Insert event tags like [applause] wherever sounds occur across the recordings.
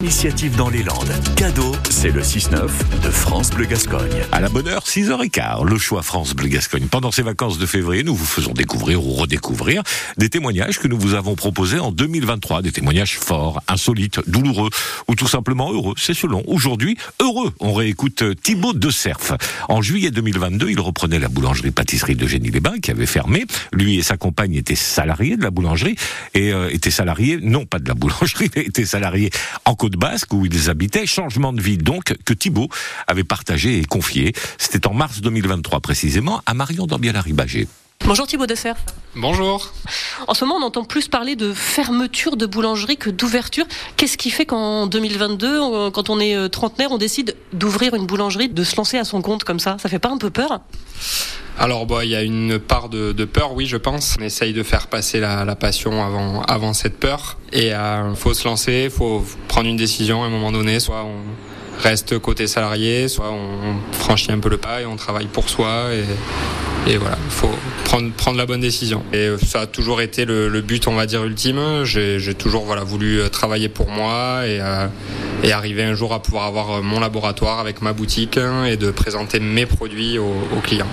Initiative dans les Landes. Cadeau, c'est le 6-9 de France Bleu Gascogne. À la bonne heure, 6h15, le choix France Bleu Gascogne. Pendant ces vacances de février, nous vous faisons découvrir ou redécouvrir des témoignages que nous vous avons proposés en 2023. Des témoignages forts, insolites, douloureux ou tout simplement heureux. C'est selon. Aujourd'hui, heureux. On réécoute Thibaut de Cerf. En juillet 2022, il reprenait la boulangerie-pâtisserie de Génie-les-Bains qui avait fermé. Lui et sa compagne étaient salariés de la boulangerie et euh, étaient salariés, non pas de la boulangerie, [laughs] mais étaient salariés en Côte Basque où ils habitaient. Changement de vie donc que Thibault avait partagé et confié. C'était en mars 2023 précisément à Marion Dambiala-Ribagé. Bonjour Thibaut de Cerf. Bonjour. En ce moment, on entend plus parler de fermeture de boulangerie que d'ouverture. Qu'est-ce qui fait qu'en 2022, quand on est trentenaire, on décide d'ouvrir une boulangerie, de se lancer à son compte comme ça? Ça fait pas un peu peur? Alors, bah, il y a une part de, peur, oui, je pense. On essaye de faire passer la, passion avant, cette peur. Et il euh, faut se lancer, il faut prendre une décision à un moment donné. Soit on reste côté salarié, soit on franchit un peu le pas et on travaille pour soi. Et, voilà, il faut prendre, la bonne décision. Et ça a toujours été le, but, on va dire, ultime. J'ai toujours voulu travailler pour moi et, euh, arriver un jour à pouvoir avoir mon laboratoire avec ma boutique et de présenter mes produits aux clients.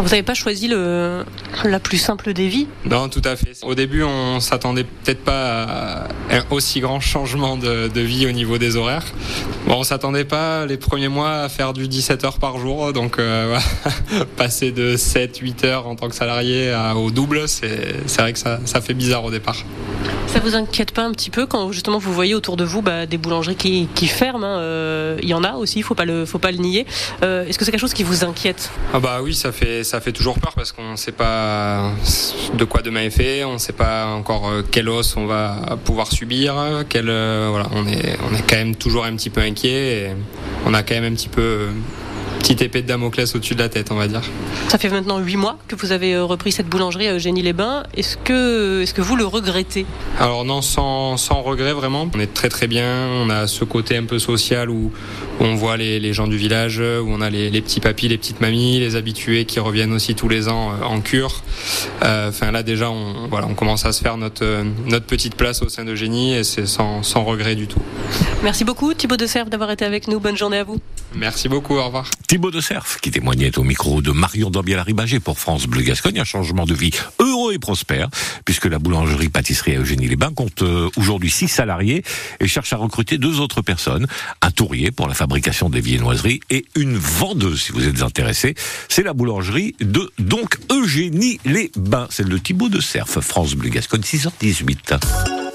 Vous n'avez pas choisi le, la plus simple des vies Non, tout à fait. Au début, on s'attendait peut-être pas à un aussi grand changement de, vie au niveau des horaires. Bon, on s'attendait pas les premiers mois à faire du 17 heures par jour, donc euh, [laughs] passer de 7-8 heures en tant que salarié à, au double, c'est vrai que ça, ça fait bizarre au départ. Ça vous inquiète pas un petit peu quand justement vous voyez autour de vous bah, des boulangeries qui, qui ferment hein, euh, Il y en a aussi, il faut pas le, faut pas le nier. Euh, Est-ce que c'est quelque chose qui vous inquiète? Ah bah oui, ça fait, ça fait toujours peur parce qu'on ne sait pas de quoi demain est fait, on ne sait pas encore quelle os on va pouvoir subir, voilà, on est, on est quand même toujours un petit peu inquiet. Et on a quand même un petit peu petite épée de Damoclès au-dessus de la tête, on va dire. Ça fait maintenant huit mois que vous avez repris cette boulangerie à Eugénie-les-Bains. Est-ce que, est-ce que vous le regrettez? Alors non, sans, sans regret vraiment. On est très très bien. On a ce côté un peu social où, où on voit les, les, gens du village, où on a les, les, petits papis, les petites mamies, les habitués qui reviennent aussi tous les ans en cure. Enfin euh, là déjà, on, voilà, on commence à se faire notre, notre petite place au sein d'Eugénie et c'est sans, sans regret du tout. Merci beaucoup Thibaut de Serve d'avoir été avec nous. Bonne journée à vous. Merci beaucoup, au revoir. Thibaut de Cerf, qui témoignait au micro de Marion Dambiel-Ribagé pour France Bleu Gascogne, un changement de vie heureux et prospère, puisque la boulangerie-pâtisserie à Eugénie-les-Bains compte aujourd'hui six salariés et cherche à recruter deux autres personnes, un tourrier pour la fabrication des viennoiseries et une vendeuse, si vous êtes intéressé. C'est la boulangerie de, donc, Eugénie-les-Bains. C'est le Thibaut de Cerf, France Bleu Gascogne, 6h18.